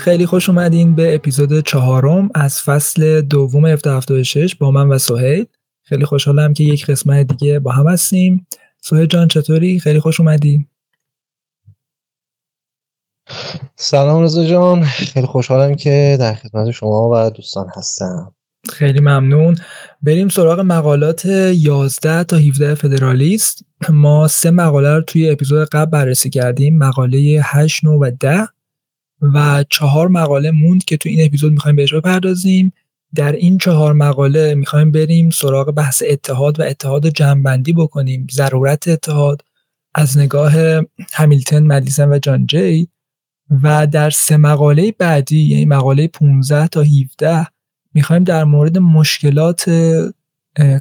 خیلی خوش اومدین به اپیزود چهارم از فصل دوم 1776 با من و سهیل خیلی خوشحالم که یک قسمت دیگه با هم هستیم. سهیل جان چطوری؟ خیلی خوش اومدی. سلام رضا جان. خیلی خوشحالم که در خدمت شما و دوستان هستم. خیلی ممنون. بریم سراغ مقالات 11 تا 17 فدرالیست. ما سه مقاله رو توی اپیزود قبل بررسی کردیم. مقاله 8 9 و 10 و چهار مقاله موند که تو این اپیزود می‌خوایم بهش بپردازیم. در این چهار مقاله می‌خوایم بریم سراغ بحث اتحاد و اتحاد جمع‌بندی بکنیم. ضرورت اتحاد از نگاه همیلتن مدیسن و جان جی. و در سه مقاله بعدی یعنی مقاله 15 تا 17 می‌خوایم در مورد مشکلات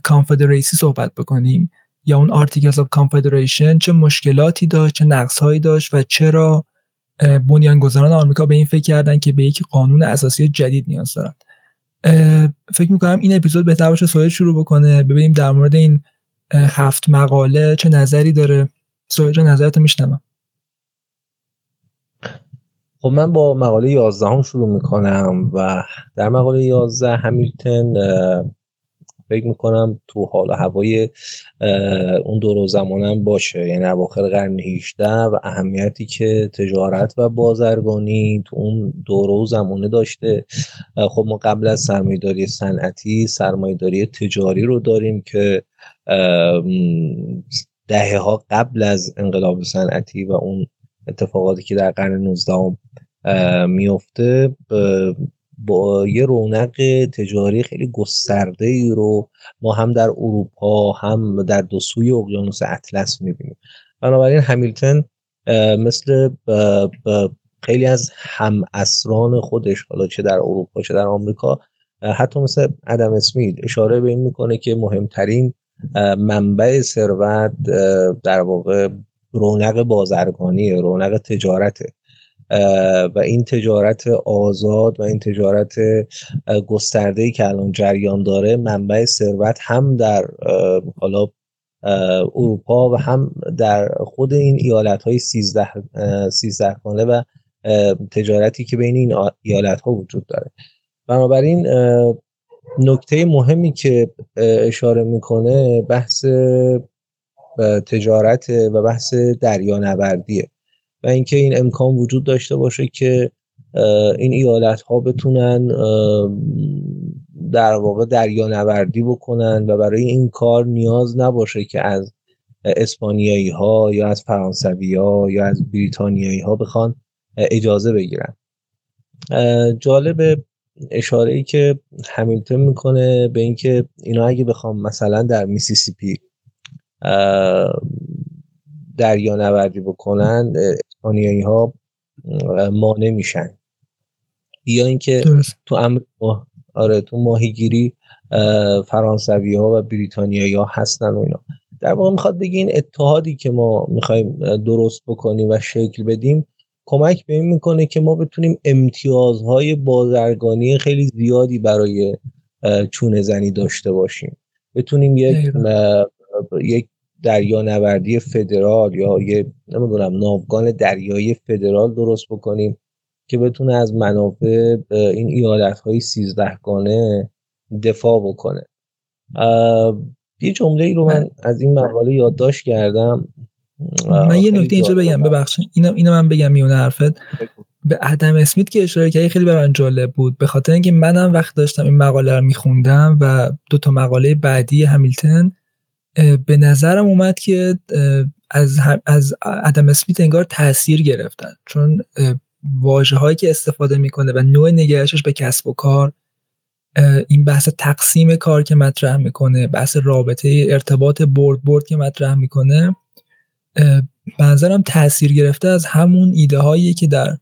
Confederacy صحبت بکنیم. یا اون Articles of Confederation چه مشکلاتی داشت چه نقصهایی داشت و چرا بنیانگذاران آمریکا به این فکر کردن که به یک قانون اساسی جدید نیاز دارن. فکر می‌کنم این اپیزود بهتر باشه سوال شروع بکنه. ببینیم در مورد این هفت مقاله چه نظری داره. سوال جان نظرت میشنم خب من با مقاله 11 هم شروع می‌کنم و در مقاله 11 همیلتن فکر می‌کنم تو حال هوای اون دور و زمانم باشه. یعنی اواخر قرن 18 و اهمیتی که تجارت و بازرگانی تو اون دور و زمانه داشته. خب ما قبل از سرمایه‌داری صنعتی سرمایه‌داری تجاری رو داریم که دهه ها قبل از انقلاب صنعتی و اون اتفاقاتی که در قرن 19 میفته با یه رونق تجاری خیلی گسترده ای رو ما هم در اروپا هم در دو سوی اقیانوس اطلس می‌بینیم. بنابراین همیلتن مثل خیلی از هم اسران خودش حالا چه در اروپا چه در آمریکا حتی مثل ادم اسمیت اشاره به این می‌کنه که مهمترین منبع ثروت در واقع رونق بازرگانی رونق تجارته. و این تجارت آزاد و این تجارت گسترده که الان جریان داره منبع ثروت هم در حالا اروپا و هم در خود این ایالت های سیزده, سیزده خانه و تجارتی که بین این ایالت ها وجود داره. بنابراین نکته مهمی که اشاره می‌کنه بحث تجارت و بحث دریانوردیه. و اینکه این امکان وجود داشته باشه که این ایالت ها بتونن در واقع دریا نوردی بکنن و برای این کار نیاز نباشه که از اسپانیایی ها یا از فرانسوی ها یا از بریتانیایی ها بخوان اجازه بگیرن. جالب اشاره ای که همیلتون می‌کنه به اینکه اینا اگه بخوام مثلا در میسیسیپی دریا نوردی بکنن اسپانیایی ها مانع میشن. یا اینکه تو امریکا آره تو ماهیگیری فرانسوی ها و بریتانیایی ها هستن و اینا. در واقع می‌خواد بگی این اتحادی که ما می‌خوایم درست بکنیم و شکل بدیم کمک به این می‌کنه که ما بتونیم امتیازهای بازرگانی خیلی زیادی برای چونه زنی داشته باشیم. بتونیم یک یک دریا نوردی فدرال یا یه نمی‌دونم ناوگان دریایی فدرال درست بکنیم که بتونه از منافع این ایالت های سیزدهگانه دفاع بکنه. یه جمله ای رو من از این مقاله یادداشت کردم. من یه نکته اینجا بگم ببخشید. اینو اینو من بگم میونه حرفت. به ادم اسمیت که اشاره کردی خیلی به من جالب بود. به خاطر اینکه منم وقت داشتم این مقاله رو میخوندم و دو تا مقاله بعدی همیلتن به نظرم اومد که از از ادم اسمیت انگار تاثیر گرفتن. چون واژه هایی که استفاده می‌کنه و نوع نگرشش به کسب و کار این بحث تقسیم کار که مطرح می‌کنه بحث رابطه ارتباط برد برد که مطرح می‌کنه بنظرم تاثیر گرفته از همون ایده هایی که در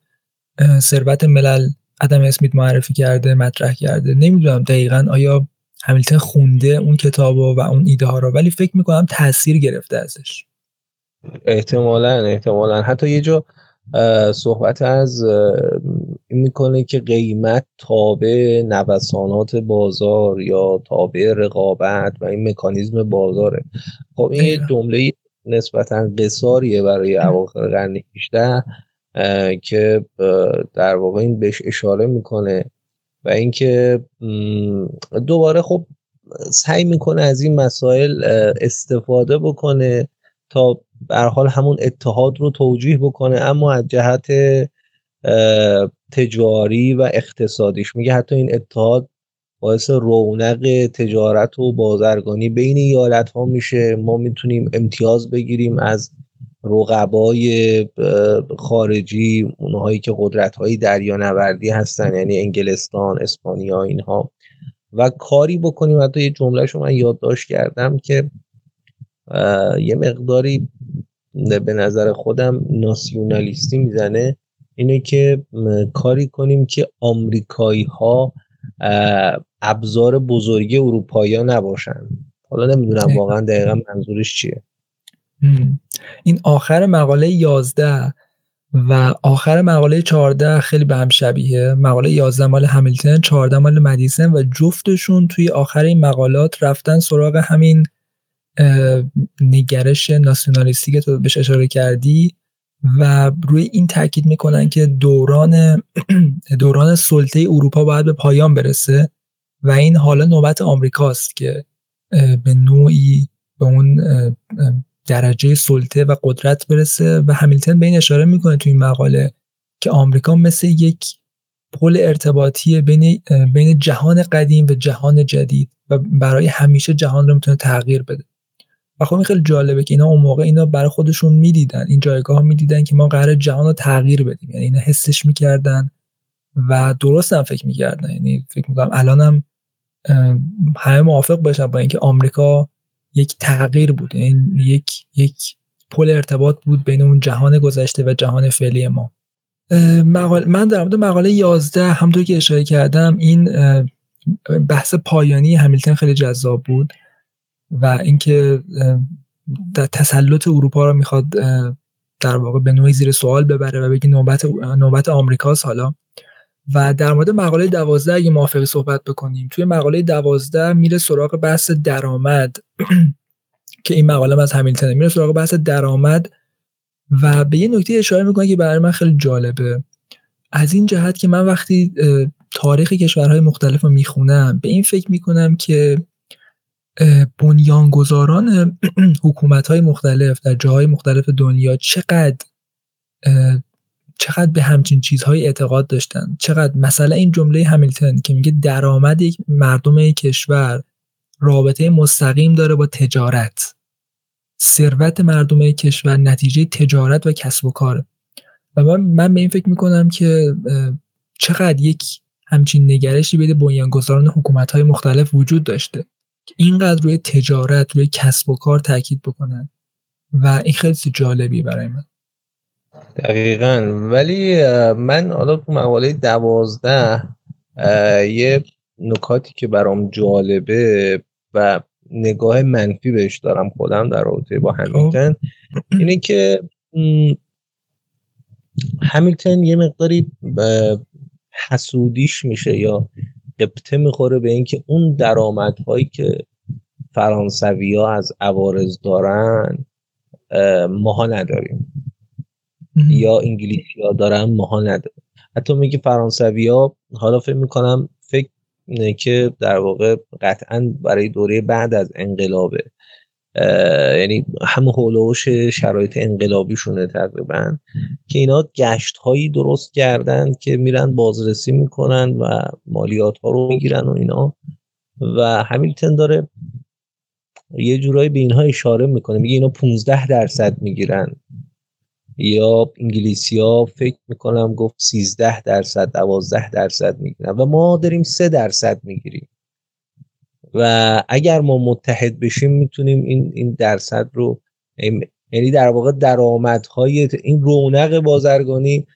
ثروت ملل ادم اسمیت معرفی کرده مطرح کرده. نمی‌دونم دقیقا آیا همیلتن خونده اون کتاب و اون ایده ها رو. ولی فکر می‌کنم تاثیر گرفته ازش. احتمالا احتمالا. حتی یه جا صحبت از این می‌کنه که قیمت تابع نوسانات بازار یا تابع رقابت و این مکانیزم بازاره. خب این جمله نسبتا قصاریه برای اواخر قرن 18 که در واقع این بهش اشاره می‌کنه. و اینکه دوباره خب سعی می‌کنه از این مسائل استفاده بکنه تا به حال همون اتحاد رو توجیه بکنه. اما از جهت تجاری و اقتصادیش. میگه حتی این اتحاد باعث رونق تجارت و بازرگانی بین ایالت ها میشه. ما می‌تونیم امتیاز بگیریم از رقبای خارجی اونهایی که قدرت های دریانوردی هستن یعنی انگلستان اسپانیا اینها. و کاری بکنیم. حتی یه جمله من یادداشت کردم که یه مقداری به نظر خودم ناسیونالیستی می‌زنه. اینه که کاری کنیم که آمریکایی ها ابزار بزرگی اروپایی ها نباشن. حالا نمی‌دونم واقعا دقیقا منظورش چیه. این آخر مقاله 11 و آخر مقاله 14 خیلی به هم شبیه مقاله 11 مال همیلتون 14 مال مدیسن و جفتشون توی آخر این مقالات رفتن سراغ همین نگرش ناسیونالیستی که تو بهش اشاره کردی و روی این تاکید می‌کنن که دوران دوران سلطه اروپا باید به پایان برسه و این حالا نوبت آمریکاست که به نوعی به اون درجه سلطه و قدرت برسه و همیلتن به این اشاره می‌کنه توی این مقاله که آمریکا مثل یک پل ارتباطی بین بین جهان قدیم و جهان جدید و برای همیشه جهان رو می‌تونه تغییر بده. و خب این خیلی جالبه که اینا اون موقع اینا برای خودشون می‌دیدن این جایگاه می‌دیدن که ما قرار جهان رو تغییر بدیم. یعنی اینا حسش می‌کردن و درست هم فکر می‌کردن. یعنی فکر می‌کنم الانم همه موافق باشن با اینکه آمریکا یک تغییر بود. یعنی یک یک پل ارتباط بود بین اون جهان گذشته و جهان فعلی ما. من در مورد مقاله 11 همونطور که اشاره کردم این بحث پایانی همیلتن خیلی جذاب بود و اینکه در تسلط اروپا رو می‌خواد در واقع به نوعی زیر سوال ببره و بگی نوبت نوبت آمریکاست حالا. و در مورد مقاله دوازده اگه موافقی صحبت بکنیم. توی مقاله دوازده میره سراغ بحث درآمد. که این مقاله از همیلتون میره سراغ بحث درآمد و به یه نکته اشاره می‌کنه که برای من خیلی جالبه. از این جهت که من وقتی تاریخ کشورهای مختلف رو می‌خونم به این فکر می‌کنم که بنیانگذاران حکومت های مختلف در جاهای مختلف دنیا چقدر چقدر به همچین چیزهای اعتقاد داشتن. چقدر مثلا این جمله همیلتون که میگه درآمد مردم کشور رابطه مستقیم داره با تجارت. ثروت مردم کشور نتیجه تجارت و کسب و کاره. و من, من به این فکر می‌کنم که چقدر یک همچین نگرشی بین بنیانگذاران حکومت های مختلف وجود داشته که اینقدر روی تجارت روی کسب و کار تاکید بکنن. و این خیلی جالبی برای من. دقیقا ولی من حالا تو مقاله دوازده یه نکاتی که برام جالبه و نگاه منفی بهش دارم خودم در رابطه با همیلتن خب. اینه که همیلتن یه مقداری حسودیش میشه یا قبطه می‌خوره به اینکه اون درآمدهایی که فرانسوی ها از عوارض دارن ماها نداریم یا انگلیسی ها دارن ماها نداریم حتی میگه فرانسوی ها حالا فکر می‌کنم فکر که در واقع قطعا برای دوره بعد از انقلابه. یعنی همه هولوش شرایط انقلابیشونه تقریبا. که اینا گشت هایی درست کردن که میرن بازرسی می‌کنن و مالیات ها رو می‌گیرن و اینا. و همیلتن داره یه جورایی به اینها اشاره می‌کنه. میگه اینا 15 درصد می‌گیرن. یا انگلیسی ها فکر می‌کنم گفت 13 درصد 12 درصد می‌گیرن و ما داریم 3 درصد می‌گیریم. و اگر ما متحد بشیم می‌تونیم این این درصد رو یعنی در واقع درآمدهای این رونق بازرگانی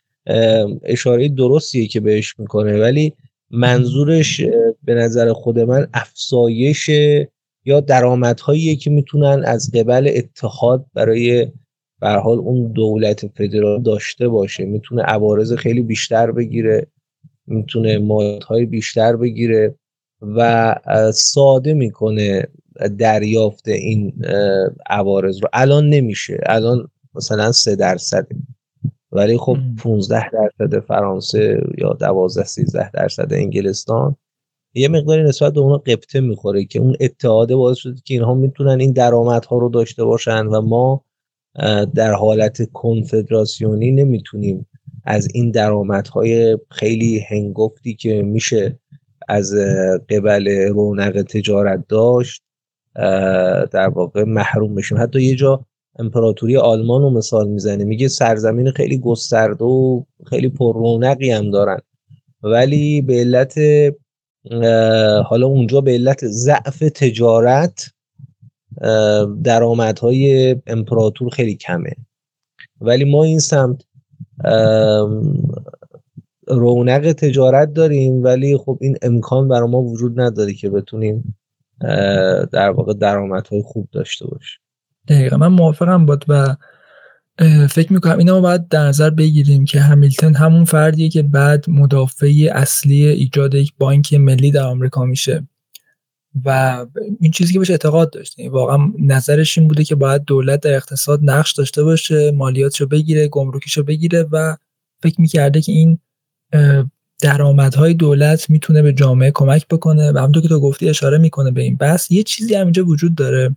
اشاره درستیه که بهش می‌کنه. ولی منظورش به نظر خود من افزایش یا درآمدهایی که می‌تونن از قبل اتحاد برای به حال اون دولت فدرال داشته باشه می‌تونه عوارض خیلی بیشتر بگیره می‌تونه مایتهای بیشتر بگیره و ساده می‌کنه دریافت این عوارض رو. الان نمیشه. الان مثلا سه درصده ولی خب 15 درصد فرانسه یا 12 13 درصد انگلستان یه مقداری نسبت به اونا قبطه می‌خوره که اون اتحاده باعث شده که اینها می‌تونن این درآمدها رو داشته باشن و ما در حالت کنفدراسیونی نمی‌تونیم از این درآمدهای خیلی هنگفتی که میشه از قبل رونق تجارت داشت در واقع محروم بشیم. حتی یه جا امپراتوری آلمان رو مثال می‌زنه میگه سرزمین خیلی گسترده و خیلی پر رونقی هم دارن. ولی به علت حالا اونجا به علت ضعف تجارت درآمدهای امپراتور خیلی کمه. ولی ما این سمت رونق تجارت داریم ولی خب این امکان برای ما وجود نداره که بتونیم در واقع درآمدهای خوب داشته باشیم. دقیقا. من موافقم بود و فکر می‌کنم اینا ما باید در نظر بگیریم که همیلتون همون فردیه که بعد مدافع اصلی ایجاد یک بانک ملی در آمریکا میشه. و این چیزی که بهش اعتقاد داشته واقعا نظرش این بوده که باید دولت در اقتصاد نقش داشته باشه مالیاتشو بگیره گمرکیشو بگیره و فکر می‌کرده که این درآمدهای دولت می‌تونه به جامعه کمک بکنه و همونطور که تو گفتی اشاره می‌کنه به این بحث یه چیزی همینجا وجود داره.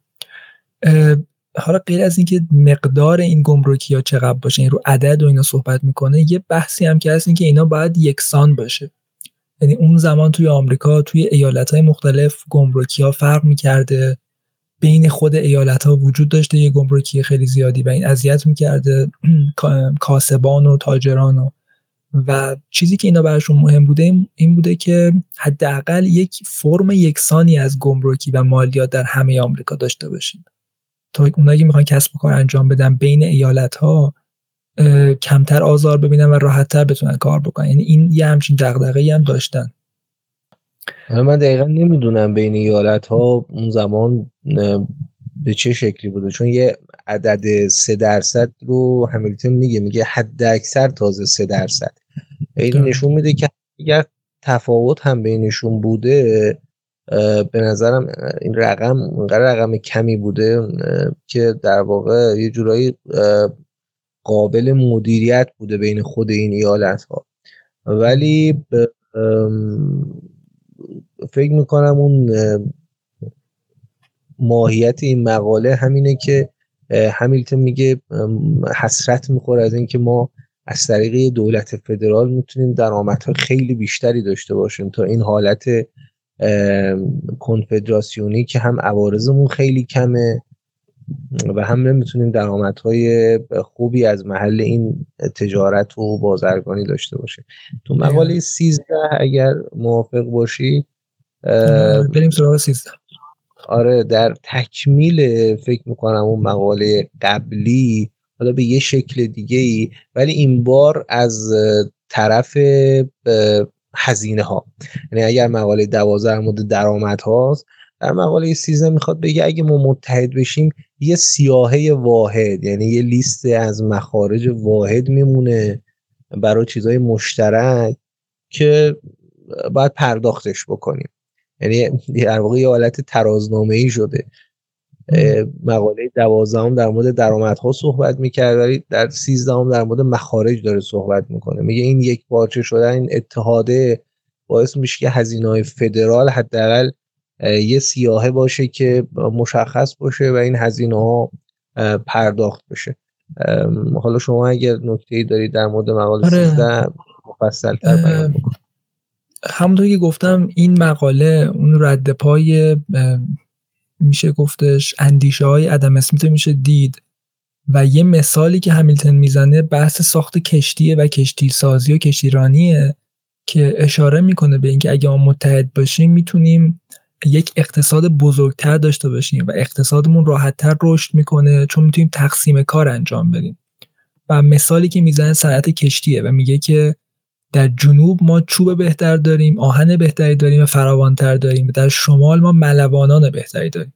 حالا غیر از اینکه مقدار این گمرکی ها چقدر باشه این رو عدد و اینا صحبت می‌کنه یه بحثی هم که هست این که اینا باید یکسان باشه. یعنی اون زمان توی آمریکا توی ایالت های مختلف گمرکی ها فرق می‌کرده. بین خود ایالت ها وجود داشته یه گمرکی خیلی زیادی و این اذیت می‌کرده کاسبان و تاجران و و چیزی که اینا براشون مهم بوده این بوده که حداقل یک فرم یکسانی از گمرکی و مالیات در همه آمریکا داشته باشیم. تا اونایی که می‌خوان کسب کار انجام بدن بین ایالت ها کمتر آزار ببینن و راحتتر بتونن کار بکنن. یعنی این یه همچین دغدغه‌ای هم داشتن. من دقیقا نمی‌دونم بین ایالت ها اون زمان به چه شکلی بوده. چون یه عدد سه درصد رو همیلتون میگه میگه حد اکثر تازه سه درصد. این نشون میده که اگر تفاوت هم بینشون بوده به نظرم این رقم اینقدر رقم کمی بوده که در واقع یه جورایی قابل مدیریت بوده بین خود این ایالت ها ولی فکر می‌کنم اون ماهیت این مقاله همینه که همیلتون میگه حسرت می‌خوره از اینکه ما از طریق دولت فدرال می‌تونیم درآمدهای خیلی بیشتری داشته باشیم تا این حالت کنفدراسیونی که هم عوارضمون خیلی کمه و هم نمی‌تونیم درآمدهای خوبی از محل این تجارت و بازرگانی داشته باشیم. تو مقاله 13 اگر موافق باشی بریم سراغ 13 آره در تکمیل فکر می‌کنم اون مقاله قبلی حالا به یه شکل دیگه ای ولی این بار از طرف هزینه ها یعنی اگر مقاله دوازده مورد درآمد هاست در مقاله 13 می‌خواد بگه اگه ما متحد بشیم یه سیاهه واحد یعنی یه لیست از مخارج واحد میمونه برای چیزهای مشترک که باید پرداختش بکنیم. یعنی در واقع یه حالت ترازنامه ای شده مقاله دوازدهم در مورد درآمدها صحبت می‌کرد ولی در سیزدهم در مورد مخارج داره صحبت می‌کنه. میگه این یک پارچه شدن این اتحاده باعث میشه که هزینه های فدرال حداقل یه سیاهه باشه که مشخص باشه و این هزینه ها پرداخت بشه حالا شما اگر نکته ای دارید در مورد مقاله آره. 13 مفصل تر بیان همونطور که گفتم این مقاله اون رد پای میشه گفتش اندیشه های ادم اسمیت میشه دید و یه مثالی که همیلتون می‌زنه بحث ساخت کشتیه و کشتی سازی و کشتیرانیه که اشاره می‌کنه به اینکه اگه ما متحد باشیم می‌تونیم یک اقتصاد بزرگتر داشته باشیم و اقتصادمون راحتتر رشد می‌کنه چون می‌تونیم تقسیم کار انجام بدیم. و مثالی که می‌زنه صنعت کشتیه و میگه که در جنوب ما چوب بهتر داریم آهن بهتری داریم و فراوانتر داریم در شمال ما ملوانان بهتری داریم.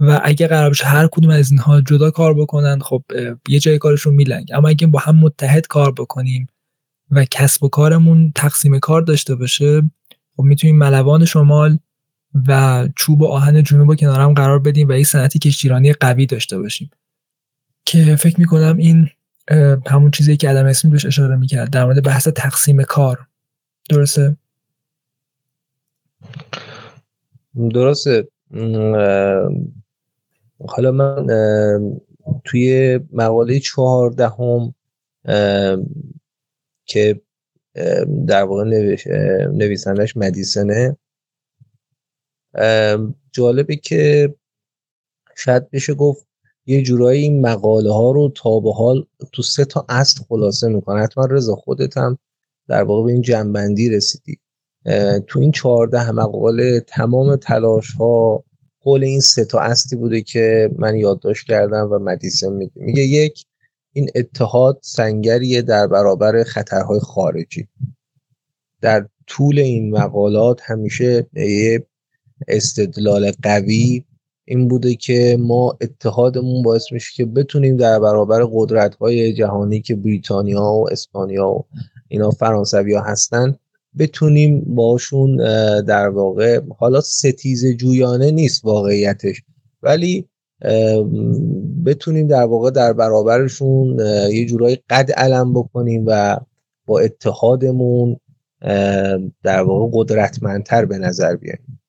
و اگه قرار بشه هر کدوم از اینها جدا کار بکنن خب یه جای کارشون میلنگ اما اگه با هم متحد کار بکنیم و کسب و کارمون تقسیم کار داشته باشه خب می‌تونیم ملوان شمال و چوب و آهن جنوب کنار هم قرار بدیم و این صنعتی کشتیرانی قوی داشته باشیم. که فکر می‌کنم این همون چیزی که ادم اسمی بهش اشاره می‌کرد در مورد بحث تقسیم کار. درسته؟ درسته. حالا من توی مقاله چهاردهم که در واقع نویسندش مدیسنه جالبه که شاید بشه گفت یه جورایی این مقاله ها رو تا به حال تو سه تا اصل خلاصه می‌کنه. حتما رضا خودت هم در واقع به این جنبندی رسیدی. تو این چهارده مقاله تمام تلاش ها حول این سه تا اصلی بوده که من یادداشت کردم و مدیسن میگه میگه یک این اتحاد سنگریه در برابر خطرهای خارجی. در طول این مقالات همیشه یه استدلال قوی این بوده که ما اتحادمون باعث میشه که بتونیم در برابر قدرت های جهانی که بریتانیا و اسپانیا و اینا فرانسوی ها هستن بتونیم باشون در واقع حالا ستیز جویانه نیست واقعیتش. ولی بتونیم در واقع در برابرشون یه جورایی قد علم بکنیم و با اتحادمون در واقع قدرتمندتر به نظر بیایم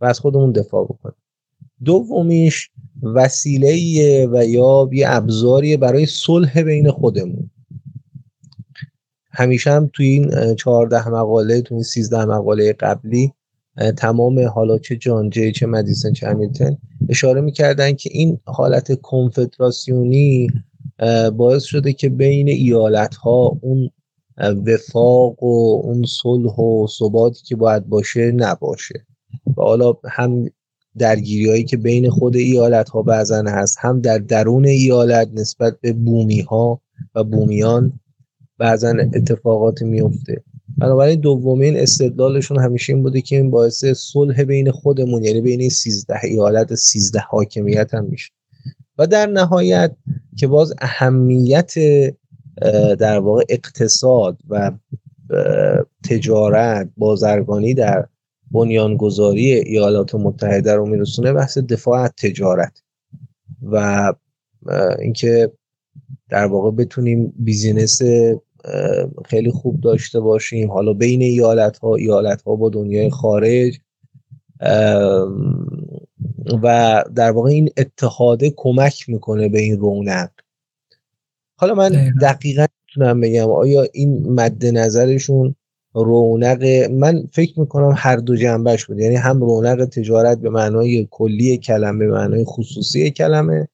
و از خودمون دفاع بکنیم. دومیش وسیله و یا یه ابزاری برای صلح بین خودمون. همیشه هم توی این چهارده مقاله توی این سیزده مقاله قبلی تمام حالا چه جانجه چه مدیسن چه همیلتن اشاره می‌کردن که این حالت کنفدراسیونی باعث شده که بین ایالت ها اون وفاق و اون صلح و ثباتی که باید باشه نباشه. و حالا هم درگیری هایی که بین خود ایالت ها بعضا هست هم در درون ایالت نسبت به بومی ها و بومیان بعضا اتفاقات میفته بنابراین دومین استدلالشون همیشه این بوده که این باعث صلح بین خودمون یعنی بین این 13 ایالت 13 حاکمیت هم میشه. و در نهایت که باز اهمیت در واقع اقتصاد و تجارت بازرگانی در بنیانگذاری ایالات متحده رو میرسونه بحث دفاع از تجارت و اینکه در واقع بتونیم بیزینس خیلی خوب داشته باشیم. حالا بین ایالت ها ایالت ها با دنیای خارج و در واقع این اتحاده کمک می‌کنه به این رونق. حالا من دقیقا می‌تونم بگم آیا این مد نظرشون رونق من فکر می‌کنم هر دو جنبش بود. یعنی هم رونق تجارت به معنای کلی کلمه به معنای خصوصی کلمه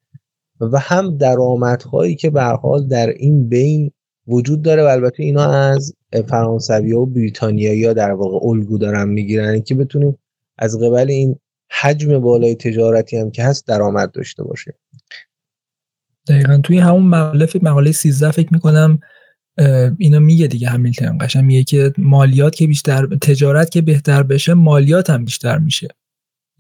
و هم درآمدهایی که به حال در این بین وجود داره و البته اینا از فرانسوی و بریتانیایی ها در واقع الگو دارن می‌گیرن. که بتونیم از قبل این حجم بالای تجارتی هم که هست درآمد داشته باشه. دقیقا. توی همون مقاله مقاله 13 فکر می‌کنم اینا میگه دیگه همیلتون قشنگ. میگه که مالیات که بیشتر تجارت که بهتر بشه مالیات هم بیشتر میشه.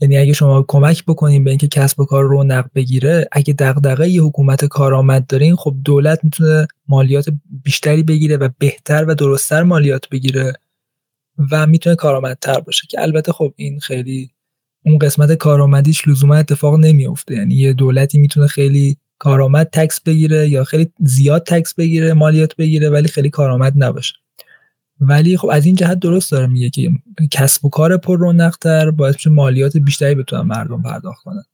یعنی اگه شما کمک بکنین به اینکه کسب و کار رونق بگیره اگه دغدغه یه حکومت کارآمد دارین خب دولت می‌تونه مالیات بیشتری بگیره و بهتر و درستتر مالیات بگیره و می‌تونه کارآمدتر باشه. که البته خب این خیلی اون قسمت کارآمدیش لزوما اتفاق نمیفته یعنی یه دولتی می‌تونه خیلی کارآمد تکس بگیره یا خیلی زیاد تکس بگیره مالیات بگیره ولی خیلی کارآمد نباشه. ولی خب از این جهت درست داره میگه که کسب و کار پر رونقتر باعث میشه مالیات بیشتری بتونن مردم پرداخت کنن.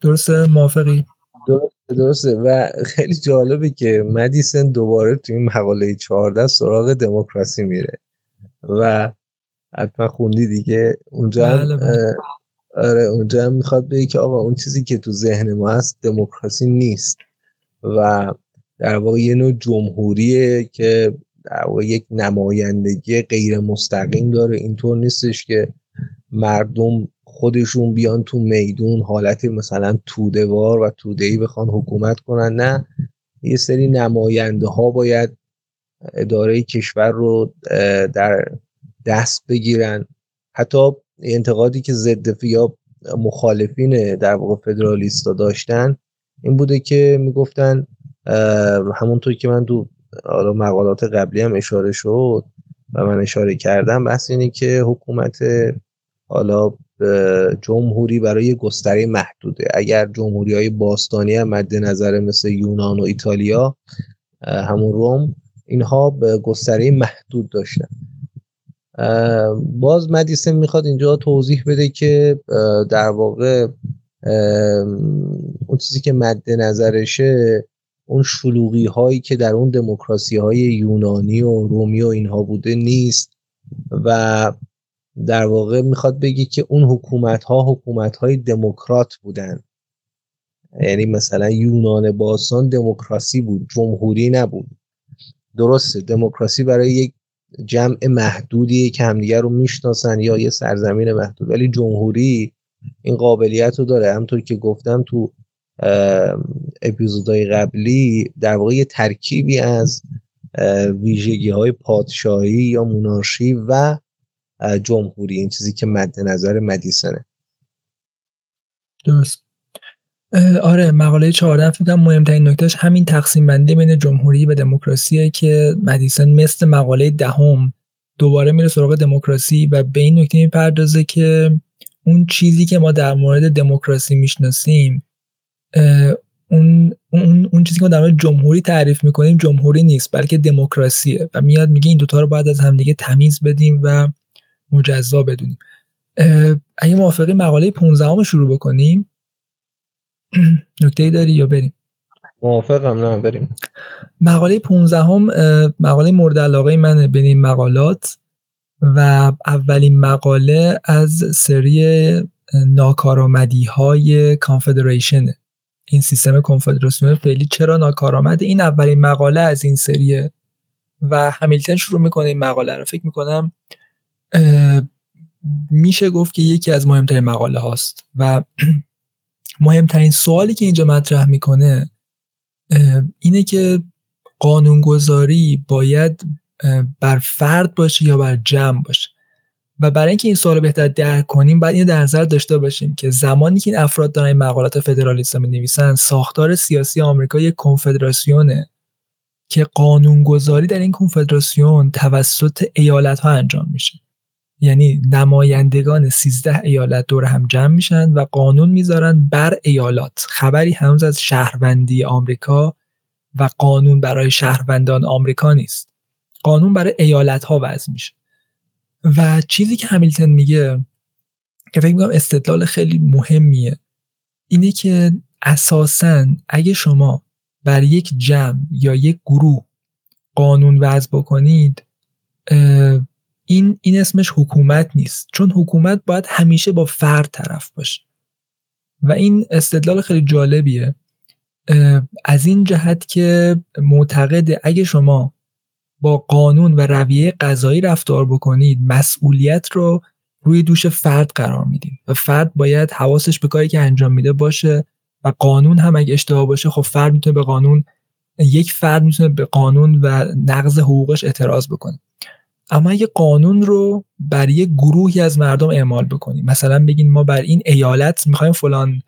درسته؟ موافقی؟ درسته درسته. و خیلی جالبه که مدیسن دوباره توی این مقاله 14 سراغ دموکراسی میره. و حتما خوندی دیگه. اونجا بله بله. آره اونجا هم می‌خواد بگه که آقا اون چیزی که تو ذهن ما هست دموکراسی نیست. و در واقع یه نوع جمهوریه که در واقع یک نمایندگی غیر مستقیم داره. اینطور نیستش که مردم خودشون بیان تو میدون حالتی مثلا تودهوار و تودهی بخوان حکومت کنن. نه یه سری نماینده ها باید اداره کشور رو در دست بگیرن. حتی انتقادی که ضد یا مخالفین در واقع فدرالیستا داشتن این بوده که می‌گفتن همونطور که من تو مقالات قبلی هم اشاره شد و من اشاره کردم بحث اینه که حکومت حالا جمهوری برای گستره محدوده. اگر جمهوری های باستانی هم مد نظر مثل یونان و ایتالیا همون روم اینها به گستره محدود داشتن. باز مدیسن می‌خواد اینجا توضیح بده که در واقع اون چیزی که مد نظرشه اون شلوغی هایی که در اون دموکراسی های یونانی و رومی و اینها بوده نیست و در واقع می‌خواد بگی که اون حکومت ها حکومت های دموکرات بودن. یعنی مثلا یونان باستان دموکراسی بود جمهوری نبود. درسته دموکراسی برای یک جمع محدودی که همدیگه رو می‌شناسن یا یه سرزمین محدود. ولی جمهوری این قابلیت رو داره. همطور که گفتم تو اپیزودهای قبلی در واقع ترکیبی از ویژگی های پادشاهی یا مونارشی و جمهوری این چیزی که مد نظر مدیسنه. درست. آره مقاله 14 فکر مهمترین نکتهش همین تقسیم بندی بین جمهوری و دموکراسیه که مدیسن مثل مقاله دهم دوباره میره سراغ دموکراسی و به این نکته می‌پردازه که اون چیزی که ما در مورد دموکراسی می‌شناسیم اون اون اون چیزی که ما در مورد جمهوری تعریف می‌کنیم جمهوری نیست بلکه دموکراسیه و میاد میگه این دوتا رو باید از همدیگه تمیز بدیم و مجزا بدونیم. اگه موافقی مقاله 15 شروع بکنیم. نکته داری یا بریم؟ موافقم نه بریم. مقاله 15 هم مقاله مورد علاقه من بین این مقالات و اولین مقاله از سری ناکارآمدی های کانفدریشن این سیستم کنفدراسیون فعلی چرا ناکارآمد؟ این اولین مقاله از این سریه و همیلتن شروع می‌کنه این مقاله رو. فکر می‌کنم میشه گفت که یکی از مهمترین مقاله هاست و مهمترین سوالی که اینجا مطرح می‌کنه اینه که قانونگذاری باید بر فرد باشه یا بر جمع باشه. و برای اینکه این سوال بهتر درک کنیم باید این در نظر داشته باشیم که زمانی که این افراد دارن این مقالات فدرالیسم می نویسن ساختار سیاسی آمریکا یک کنفدراسیونه که قانونگذاری در این کنفدراسیون توسط ایالت ها انجام میشه. یعنی نمایندگان 13 ایالت دور هم جمع میشن و قانون می‌ذارن بر ایالات. خبری هنوز از شهروندی آمریکا و قانون برای شهروندان آمریکا نیست. قانون برای ایالت ها وضع میشه. و چیزی که همیلتن میگه که فکر می‌کنم استدلال خیلی مهمیه اینه که اساسا اگه شما بر یک جمع یا یک گروه قانون وضع بکنید این این اسمش حکومت نیست. چون حکومت باید همیشه با فرد طرف باشه. و این استدلال خیلی جالبیه. از این جهت که معتقد اگه شما با قانون و رویه قضایی رفتار بکنید مسئولیت رو روی دوش فرد قرار میدیم و فرد باید حواسش به کاری که انجام میده باشه و قانون هم اگه اشتباه باشه خب فرد می‌تونه به قانون یک فرد می‌تونه به قانون و نقض حقوقش اعتراض بکنه. اما اگه قانون رو بر یک گروهی از مردم اعمال بکنیم. مثلا بگین ما بر این ایالت می‌خوایم فلان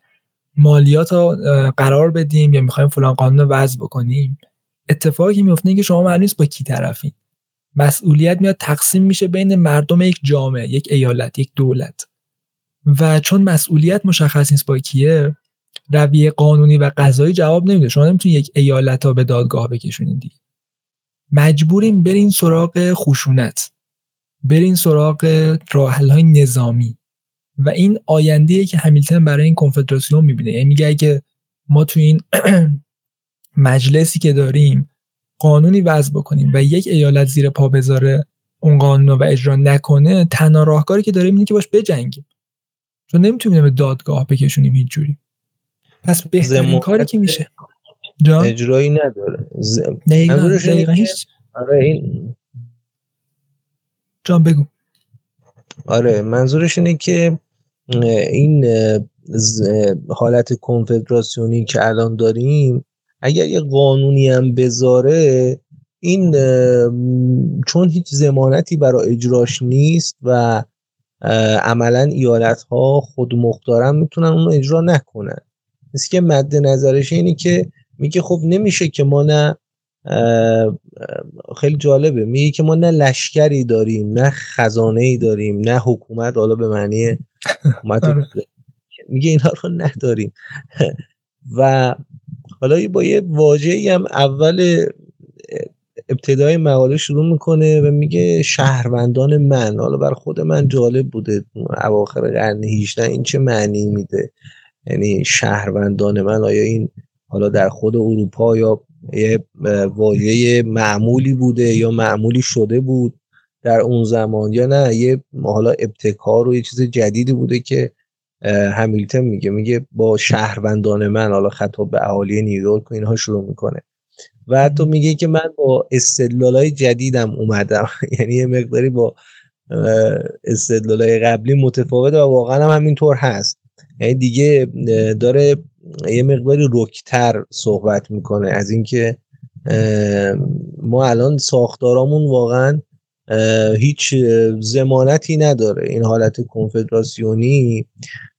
مالیات رو قرار بدیم یا می‌خوایم فلان قانون رو وضع بکنیم. اتفاقی میفته که شما معلوم با کی طرفین. مسئولیت میاد تقسیم میشه بین مردم یک جامعه یک ایالت یک دولت. و چون مسئولیت مشخص نیست با کیه رویه قانونی و قضایی جواب نمیده. شما نمی‌تونید یک ایالت ها به دادگاه بکشونید دیگه. مجبوریم برین سراغ خشونت برین سراغ راحل های نظامی. و این آینده که همیلتن برای این کنفدراسیون می‌بینه یعنی میگه اگه ما تو این مجلسی که داریم قانونی وضع بکنیم و یک ایالت زیر پا بذاره اون قانون و اجرا نکنه تنها راهکاری که داریم اینه که باش بجنگیم. چون نمی‌تونیم به دادگاه بکشونیم هیچ جوری. پس بهترین کاری که میشه؟ جان اجرایی نداره. ز... دقیقا, هیچ. آره این جان بگو. آره منظورش اینه که این حالت کنفدراسیونی که الان داریم اگر یه قانونی هم بذاره این چون هیچ زمانتی برای اجراش نیست و عملا ایالت ها خود مختارن می‌تونن اونو اجرا نکنن. مثل که مد نظرش اینی که میگه خب نمیشه که ما نه خیلی جالبه. میگه که ما نه لشکری داریم نه خزانه ای داریم نه حکومت حالا به معنی حکومت آره. میگه اینها رو نداریم. و حالا با یه واژه‌ای هم اول ابتدای مقاله شروع می‌کنه و میگه شهروندان من حالا بر خود من جالب بوده اواخر قرن 18 این چه معنی میده. یعنی شهروندان من آیا این حالا در خود اروپا یا یه واژه معمولی بوده یا معمولی شده بود در اون زمان یا نه؟ یه حالا ابتکار و یه چیز جدیدی بوده که همیلتون میگه. میگه با شهروندان من حالا خطاب به اهالی نیویورک و اینها شروع می‌کنه. و حتی میگه که من با های جدیدم اومدم. یعنی یه مقداری با های قبلی متفاوته و واقعا هم همینطور هست. یعنی دیگه داره یه مقداری رکتر صحبت می‌کنه از اینکه ما الان ساختارامون واقعا هیچ زمانتی نداره. این حالت کنفدراسیونی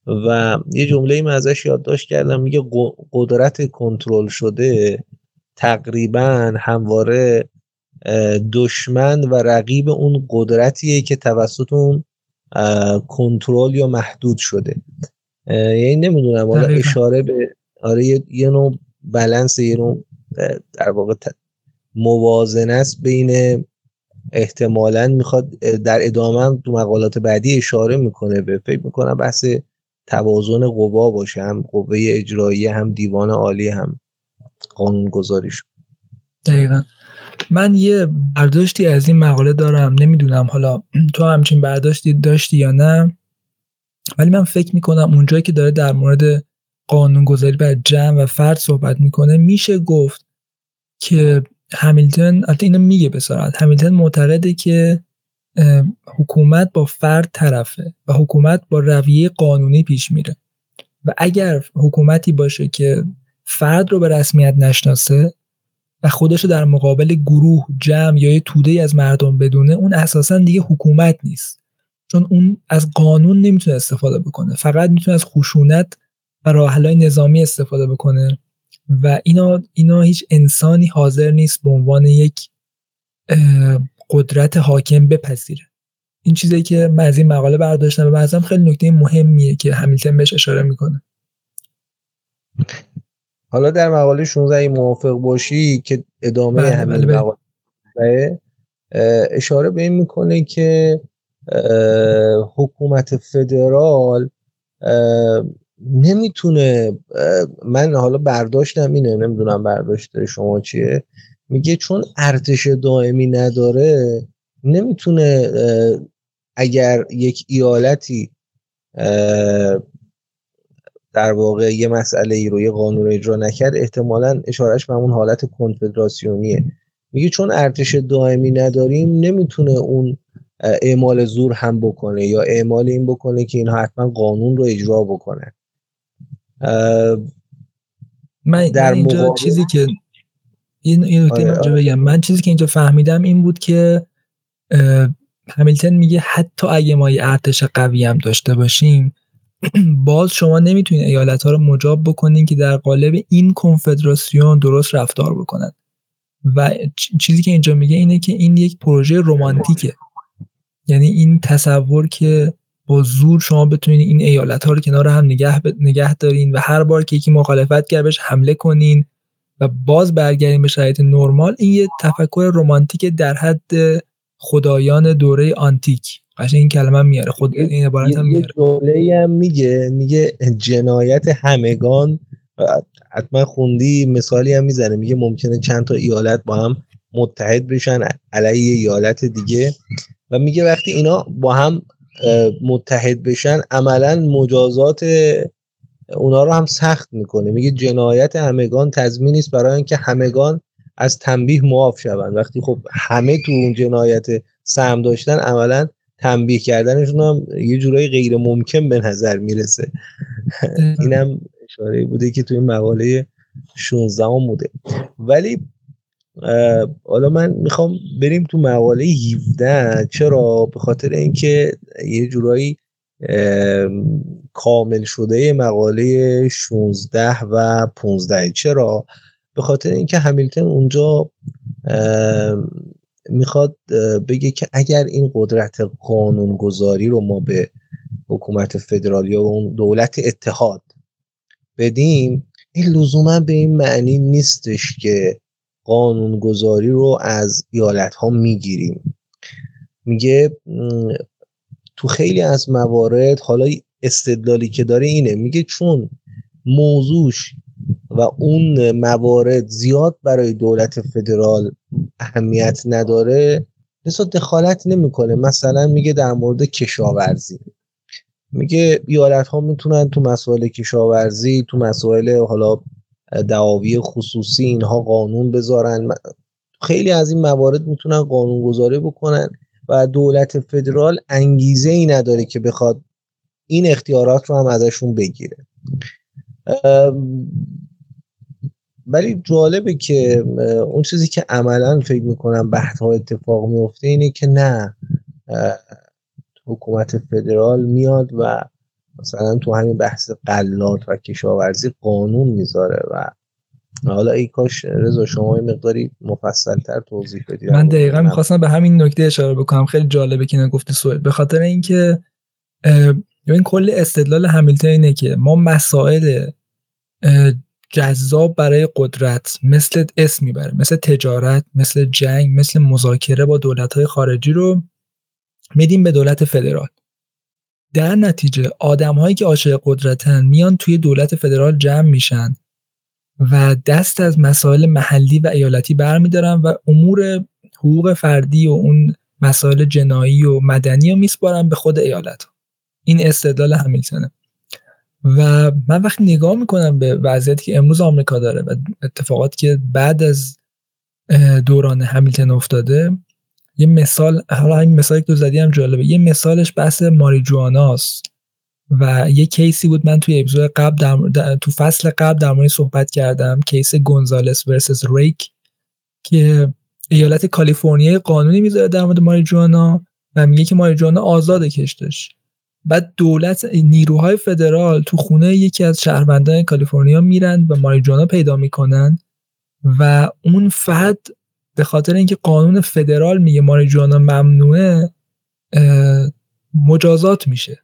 و یه جمله ای ازش یادداشت کردم میگه قدرت کنترل شده تقریبا همواره دشمن و رقیب اون قدرتیه که توسط اون کنترل یا محدود شده. یعنی نمی‌دونم حالا اشاره به آره یه, نوع بلنس یه نوع در واقع موازنه است بین احتمالا می‌خواد در ادامه تو مقالات بعدی اشاره می‌کنه به فکر می‌کنم بحث توازن قوا باشه هم قوه اجرایی هم دیوان عالی هم قانون گذاریش دقیقا. من یه برداشتی از این مقاله دارم نمی‌دونم حالا تو همچین برداشتی داشتی یا نه. ولی من فکر می‌کنم اونجایی که داره در مورد قانون گذاری بر جمع و فرد صحبت می‌کنه میشه گفت که همیلتون البته اینو میگه به همیلتون معتقده که حکومت با فرد طرفه و حکومت با رویه قانونی پیش میره. و اگر حکومتی باشه که فرد رو به رسمیت نشناسه و خودش رو در مقابل گروه جمع یا یه توده از مردم بدونه اون اساسا دیگه حکومت نیست. چون اون از قانون نمی‌تونه استفاده بکنه. فقط می‌تونه از خشونت و راهلای نظامی استفاده بکنه. و اینا اینا هیچ انسانی حاضر نیست به عنوان یک قدرت حاکم بپذیره. این چیزی که من از این مقاله برداشتم و بعضم خیلی نکته مهمیه که همیلتون بهش اشاره می‌کنه. حالا در مقاله 16 موافق باشی که ادامه بله همین بله. مقاله اشاره به این می‌کنه که حکومت فدرال نمی‌تونه من حالا برداشتم اینه نمی‌دونم برداشت شما چیه. میگه چون ارتش دائمی نداره نمی‌تونه اگر یک ایالتی در واقع یه مسئله ای رو یه قانون رو اجرا نکرد احتمالا اشارش به اون حالت کنفدراسیونیه. میگه چون ارتش دائمی نداریم نمی‌تونه اون اعمال زور هم بکنه یا اعمال این بکنه که اینها حتما قانون رو اجرا بکنه. من در اینجا چیزی که این این آره آره. بگم. من چیزی که اینجا فهمیدم این بود که همیلتن میگه حتی اگه ما یه ارتش قوی هم داشته باشیم باز شما نمی‌تونید ایالت ها رو مجاب بکنین که در قالب این کنفدراسیون درست رفتار بکنن. و چیزی که اینجا میگه اینه که این یک پروژه رمانتیکه. یعنی این تصور که با زور شما بتونید این ایالت ها رو کنار هم نگه, نگه دارین و هر بار که یکی مخالفت کرد بهش حمله کنین و باز برگردیم به شرایط نرمال این یه تفکر رمانتیک در حد خدایان دوره آنتیک. قشنگ این کلمه میاره خود این عبارت هم میاره. یه هم میگه میگه جنایت همگان حتما خوندی مثالی هم می‌زنه میگه ممکنه چند تا ایالت با هم متحد بشن علیه ایالت دیگه. و میگه وقتی اینا با هم متحد بشن عملا مجازات اونا رو هم سخت می‌کنه. میگه جنایت همگان تضمینی است برای اینکه همگان از تنبیه معاف شوند. وقتی خب همه تو اون جنایت سهم داشتن عملا تنبیه کردنشون هم یه جورایی غیر ممکن به نظر می‌رسه. اینم اشاره بوده که توی مقاله 16 بوده. ولی حالا من می‌خوام بریم تو مقاله 17 چرا؟ به خاطر اینکه یه جورایی کامل شده مقاله 16 و 15 چرا؟ به خاطر اینکه همیلتون اونجا می‌خواد بگه که اگر این قدرت قانونگذاری رو ما به حکومت فدرالی و اون دولت اتحاد بدیم این لزوما به این معنی نیستش که قانونگذاری رو از ایالت ها می‌گیریم. میگه تو خیلی از موارد حالا استدلالی که داره اینه میگه چون موضوعش و اون موارد زیاد برای دولت فدرال اهمیت نداره لذا دخالت نمی‌کنه. مثلا میگه در مورد کشاورزی. میگه ایالت ها می‌تونن تو مسائل کشاورزی تو مسائل حالا دعاوی خصوصی اینها قانون بذارن. خیلی از این موارد می‌تونن قانون گذاری بکنن و دولت فدرال انگیزه ای نداره که بخواد این اختیارات رو هم ازشون بگیره. ولی جالبه که اون چیزی که عملا فکر می‌کنم بحث ها اتفاق میفته اینه که نه حکومت فدرال میاد و مثلا تو همین بحث قلات و کشاورزی قانون می‌ذاره و حالا ای کاش رضا شما این مقداری مفصلتر توضیح بدید من دقیقا می‌خواستم به همین نکته اشاره بکنم. خیلی جالبه که نگفتی سوال به خاطر اینکه این کل استدلال همیلتون اینه که ما مسائل جذاب برای قدرت مثل اسم می‌بره مثل تجارت مثل جنگ مثل مذاکره با دولت های خارجی رو میدیم به دولت فدرال. در نتیجه آدم هایی که عاشق قدرتن میان توی دولت فدرال جمع میشن و دست از مسائل محلی و ایالتی برمیدارن و امور حقوق فردی و اون مسائل جنایی و مدنی رو میسپارن به خود ایالت. این استدلال همیلتونه. و من وقتی نگاه می‌کنم به وضعیتی که امروز آمریکا داره و اتفاقاتی که بعد از دوران همیلتون افتاده یه مثال حالا این مثالی که تو زدی هم جالبه. یه مثالش بحث ماریجواناست و یه کیسی بود. من توی اپیزود قبل در... تو فصل قبل در مورد صحبت کردم کیس گونزالس ورسس ریک که ایالت کالیفرنیا قانونی می‌ذاره در مورد ماریجوانا و میگه که ماریجوانا آزاد کشتش. بعد دولت نیروهای فدرال تو خونه یکی از شهروندان کالیفرنیا میرن و ماریجوانا پیدا می‌کنن و اون فرد به خاطر اینکه قانون فدرال میگه ماریجوانا ممنوعه مجازات میشه.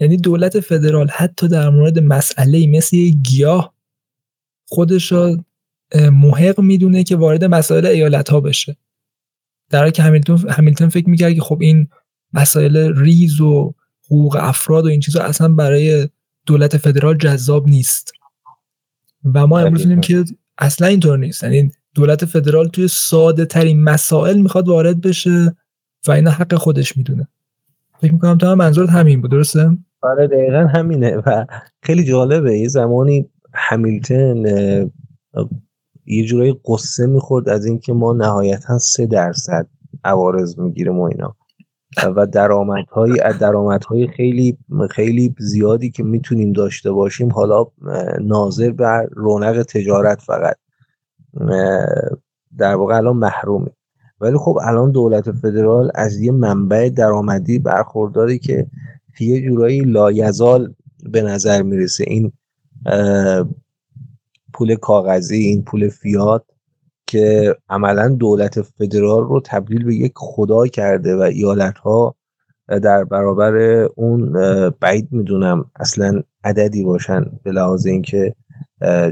یعنی دولت فدرال حتی در مورد مسئله مثل گیاه خودش را محق می‌دونه که وارد مسائل ایالت ها بشه. در حالی که همیلتون فکر می‌کرد که خب این مسائل ریز و حقوق افراد و این چیزا اصلا برای دولت فدرال جذاب نیست. و ما امروز که اصلا اینطور نیست. یعنی دولت فدرال توی ساده ترین مسائل می‌خواد وارد بشه و اینا حق خودش می‌دونه. فکر می‌کنم تو هم منظورت همین بود درسته؟ آره دقیقا همینه و خیلی جالبه. یه زمانی همیلتون یه جورایی قصه می‌خورد از اینکه ما نهایتا سه درصد عوارض می‌گیریم و اینا. و درآمدهای درآمدهای خیلی خیلی زیادی که می‌تونیم داشته باشیم حالا ناظر بر رونق تجارت فقط. در واقع الان محرومه. ولی خب الان دولت فدرال از یه منبع درآمدی برخورداری که یه جورایی لایزال به نظر می‌رسه. این پول کاغذی این پول فیات که عملا دولت فدرال رو تبدیل به یک خدا کرده و ایالت ها در برابر اون بعید می‌دونم اصلا عددی باشن به لحاظ اینکه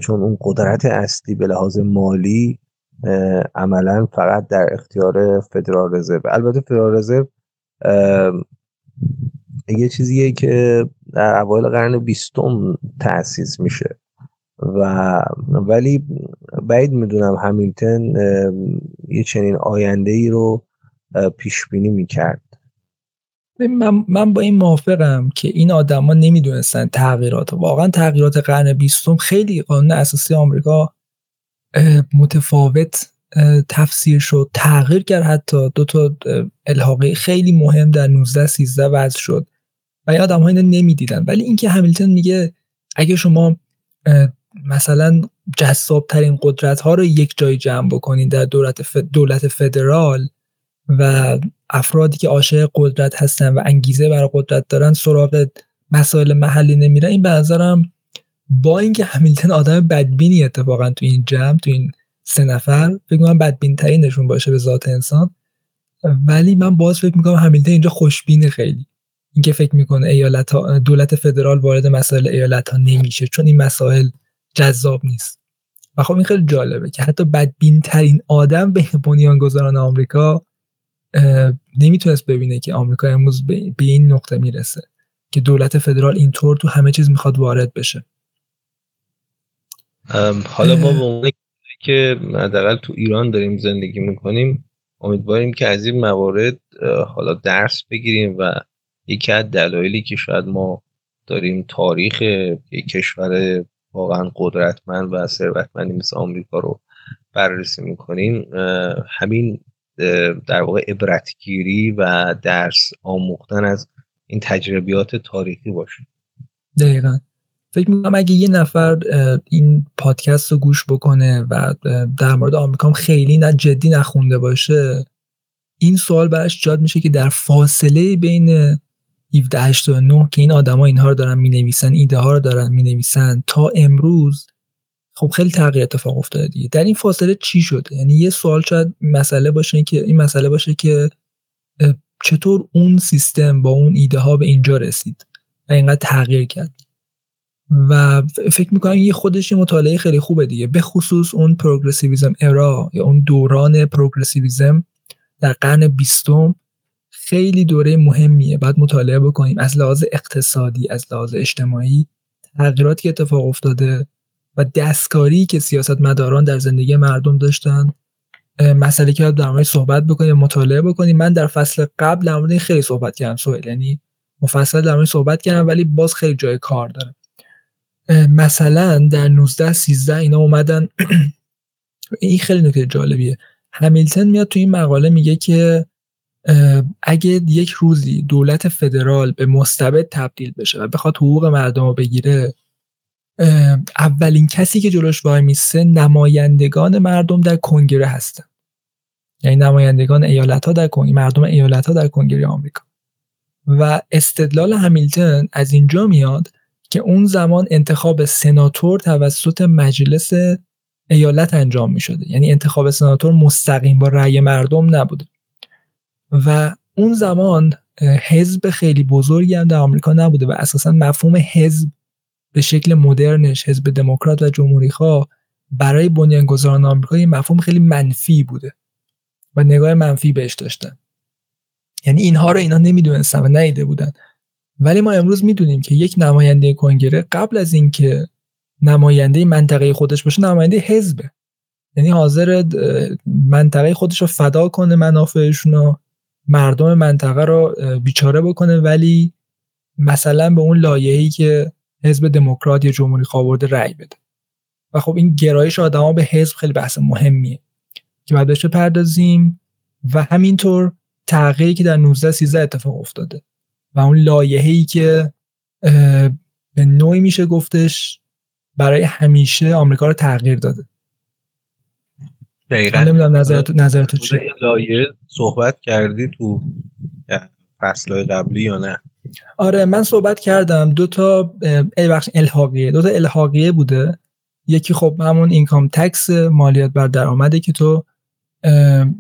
چون اون قدرت اصلی به لحاظ مالی عملا فقط در اختیار فدرال رزرو. البته فدرال رزرو یه چیزیه که در اوایل قرن بیستم تأسیس میشه. و ولی بعید می‌دونم همیلتون یه چنین آینده ای رو پیش بینی می‌کرد. من, من با این موافقم که این آدما نمی‌دونستن تغییرات. واقعا تغییرات قرن بیستم خیلی قانون اساسی آمریکا متفاوت تفسیر شد. تغییر کرد حتی. دو تا الحاقه خیلی مهم در 19 13 وضع شد. و این آدم ها اینو نمی‌دیدن. ولی اینکه همیلتون میگه اگه شما مثلا جذاب ترین قدرت ها رو یک جای جمع بکنید در دولت, دولت فدرال و افرادی که عاشق قدرت هستن و انگیزه برای قدرت دارن سراغ مسائل محلی نمیرن. این به نظرم با اینکه همیلتون آدم بدبینی اتفاقا تو این جمع تو این سه نفر فکر می‌کنم بدبین ترینشون باشه به ذات انسان. ولی من باز فکر می‌کنم همیلتون اینجا خوشبینه خیلی. اینکه فکر می‌کنه ایالت ها دولت فدرال وارد مسائل ایالت ها نمیشه چون این مسائل جذاب نیست. و خب این خیلی جالبه که حتی بدبین ترین آدم بین بنیانگذاران آمریکا نمی‌تونست ببینه که آمریکا امروز به این نقطه می‌رسه که دولت فدرال اینطور تو همه چیز می‌خواد وارد بشه. حالا ما به عنوان که حداقل تو ایران داریم زندگی می‌کنیم امیدواریم که از این موارد حالا درس بگیریم و یکی از دلایلی که شاید ما داریم تاریخ یک کشور واقعا قدرتمند و ثروتمندی مثل آمریکا رو بررسی می‌کنیم همین در واقع عبرتگیری و درس آموختن از این تجربیات تاریخی باشه. دقیقا. فکر می‌کنم اگه یه نفر این پادکست رو گوش بکنه و در مورد آمریکا خیلی نه جدی نخونده باشه این سوال برش جاد میشه که در فاصله بین 1789 که این آدما اینها رو دارن می‌نویسن ایده ها رو دارن می‌نویسن تا امروز خب خیلی تغییر اتفاق افتاده دیگه. در این فاصله چی شده یعنی یه سوال شاید مسئله باشه که این مسئله باشه که چطور اون سیستم با اون ایده ها به اینجا رسید و اینقدر تغییر کرد؟ و فکر می‌کنم یه خودش یه مطالعه خیلی خوبه دیگه. به خصوص اون پروگرسیویزم ارا یا اون دوران پروگرسیویزم در قرن بیستم خیلی دوره مهمیه. بعد مطالعه بکنیم. از لحاظ اقتصادی از لحاظ اجتماعی تغییراتی که اتفاق افتاده و دستکاری که سیاست مداران در زندگی مردم داشتن مسئله که در مورد صحبت بکنیم مطالعه بکنیم. من در فصل قبل در مورد خیلی صحبت کردم سوال یعنی مفصل در مورد صحبت کردم ولی باز خیلی جای کار داره. مثلا در 19 13 اینا اومدن. این خیلی نکته جالبیه. همیلتون میاد تو این مقاله میگه که اگه یک روزی دولت فدرال به مستبد تبدیل بشه و بخواد حقوق مردم رو بگیره اولین کسی که جلوش وای میسه نمایندگان مردم در کنگره هستن. یعنی نمایندگان ایالت ها در کنگره مردم ایالت ها در کنگره آمریکا. و استدلال همیلتون از اینجا میاد که اون زمان انتخاب سناتور توسط مجلس ایالت انجام می شده یعنی انتخاب سناتور مستقیم با رأی مردم نبوده. و اون زمان حزب خیلی بزرگی هم در آمریکا نبوده و اساسا مفهوم حزب به شکل مدرنش حزب دموکرات و جمهوری خواه برای بنیانگذاران آمریکا یه مفهوم خیلی منفی بوده و نگاه منفی بهش داشتن. یعنی اینها رو اینا نمی‌دونستن و نیده بودن. ولی ما امروز می‌دونیم که یک نماینده کنگره قبل از اینکه نماینده منطقه خودش باشه نماینده حزبه. یعنی حاضر منطقه خودش رو فدا کنه منافعشون رو مردم منطقه رو بیچاره بکنه ولی مثلا به اون لایه‌ای که حزب دموکرات یا جمهوری خواه رأی بده. و خب این گرایش آدما به حزب خیلی بحث مهمیه که بعد بهش بپردازیم و همینطور تغییری که در 19 13 اتفاق افتاده و اون لایحه‌ای که به نوعی میشه گفتش برای همیشه آمریکا رو تغییر داده. دقیقا. نمی‌دونم نظرت نظر تو چیه؟ لایه صحبت کردی تو فصلهای قبلی یا نه؟ آره من صحبت کردم. دو تا بخش الحاقیه. دو تا الحاقیه بوده. یکی خب همون اینکام تکس مالیات بر درآمده که تو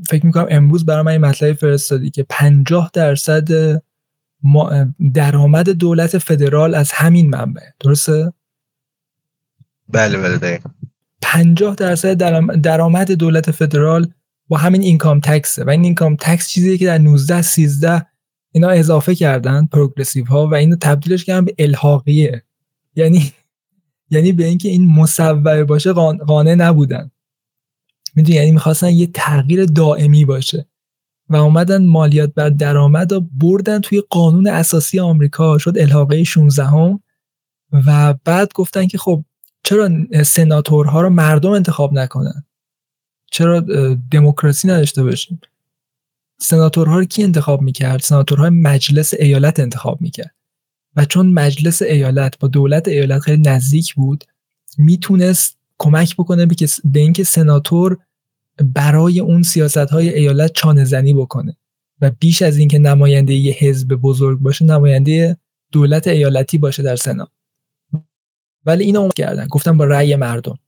فکر می‌کنم امروز برای من این مطلبی فرستادی که 50 درصد درآمد دولت فدرال از همین منبع. درسته؟ بله بله دقیقا. 50 درصد درآمد دولت فدرال با همین اینکام تکسه. و این اینکام تکس چیزی که در 19 13 اینا اضافه کردن پروگرسیو ها و اینو تبدیلش کردن به الحاقیه. یعنی یعنی به اینکه این مصوبه باشه قانع نبودن. می‌دونی؟ یعنی می‌خواستن یه تغییر دائمی باشه. و اومدن مالیات بر درآمد رو بردن توی قانون اساسی آمریکا شد الحاقه 16 هم و بعد گفتن که خب چرا سناتورها رو مردم انتخاب نکنن؟ چرا دموکراسی نداشته باشیم؟ سناتورها رو کی انتخاب می‌کرد؟ سناتورهای مجلس ایالت انتخاب می‌کرد. و چون مجلس ایالت با دولت ایالت خیلی نزدیک بود می‌تونست کمک بکنه به اینکه سناتور برای اون سیاست های ایالت چانه زنی بکنه و بیش از اینکه نماینده یه حزب بزرگ باشه نماینده دولت ایالتی باشه در سنا. ولی اینو کردن. گفتن با رأی مردم.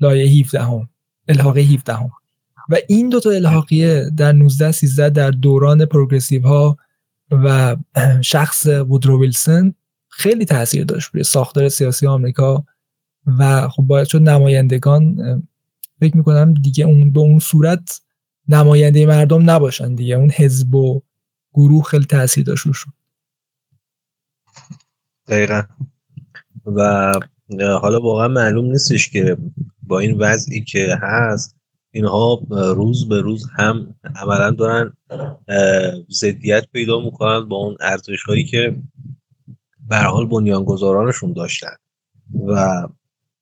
لایه 17 هم الحاقه 17 هم و این دوتا الحاقیه در 19 13 در دوران پروگرسیو ها و شخص وودرو ویلسون خیلی تاثیر داشت روی ساختار سیاسی آمریکا و خب باید شد نمایندگان فکر می‌کنم دیگه اون به اون صورت نماینده مردم نباشن دیگه. اون حزب و گروه خیلی تاثیر داشت روشون دقیقا. و حالا واقعا معلوم نیستش که با این وضعی که هست اینها روز به روز هم عملا دارن ضدیت پیدا می‌کنن با اون ارزش هایی که به حال بنیانگذارانشون داشتن. و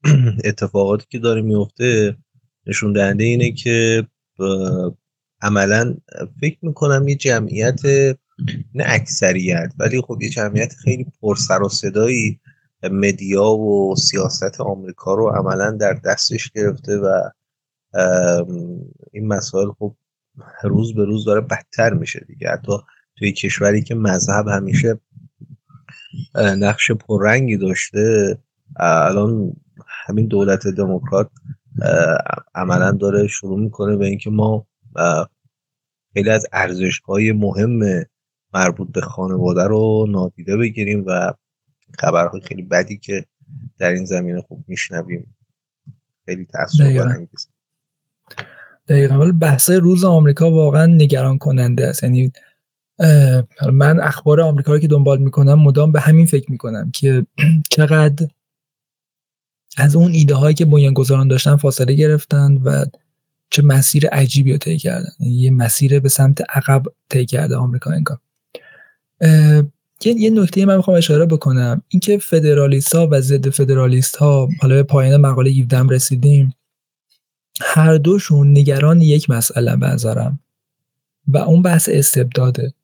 اتفاقاتی که داره میفته نشون دهنده اینه که عملا فکر می‌کنم یه جمعیت نه اکثریت ولی خب یه جمعیت خیلی پرسر و صدایی مدیا و سیاست آمریکا رو عملا در دستش گرفته و این مسائل خب روز به روز داره بدتر میشه دیگه. حتی توی کشوری که مذهب همیشه نقش پررنگی داشته الان همین دولت دموکرات عملا داره شروع می‌کنه به اینکه ما خیلی از ارزش های مهم مربوط به خانواده رو نادیده بگیریم و خبرهای خیلی بدی که در این زمینه خوب میشنویم. خیلی تاثیر برانگیزه دقیقا. ولی بحث روز آمریکا واقعا نگران کننده است. یعنی من اخبار آمریکا رو که دنبال می‌کنم مدام به همین فکر می‌کنم که چقدر از اون ایده هایی که بنیانگذاران داشتن فاصله گرفتن و چه مسیر عجیبی رو طی کردن. یعنی یه مسیر به سمت عقب طی کرده آمریکا انگار. یه نکته من می‌خوام اشاره بکنم. اینکه فدرالیست ها و ضد فدرالیست ها حالا به پایان مقاله 17 رسیدیم. هر دوشون نگران یک مسئله بذارم و اون بحث استبداده.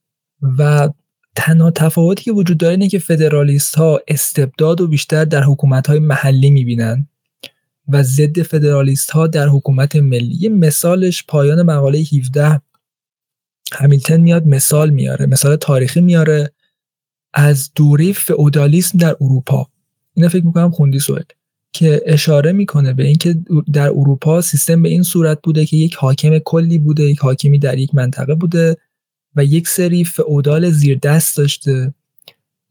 و تنها تفاوتی که وجود داره اینه که فدرالیست ها استبداد و بیشتر در حکومت های محلی می‌بینن و ضد فدرالیست ها در حکومت ملی. یه مثالش پایان مقاله 17 همیلتن میاد مثال میاره مثال تاریخی میاره از دوره فئودالیسم در اروپا. اینا فکر می‌کنم خوندی سوال که اشاره می‌کنه به اینکه در اروپا سیستم به این صورت بوده که یک حاکم کلی بوده یک حاکمی در یک منطقه بوده و یک سری فئودال زیر دست داشته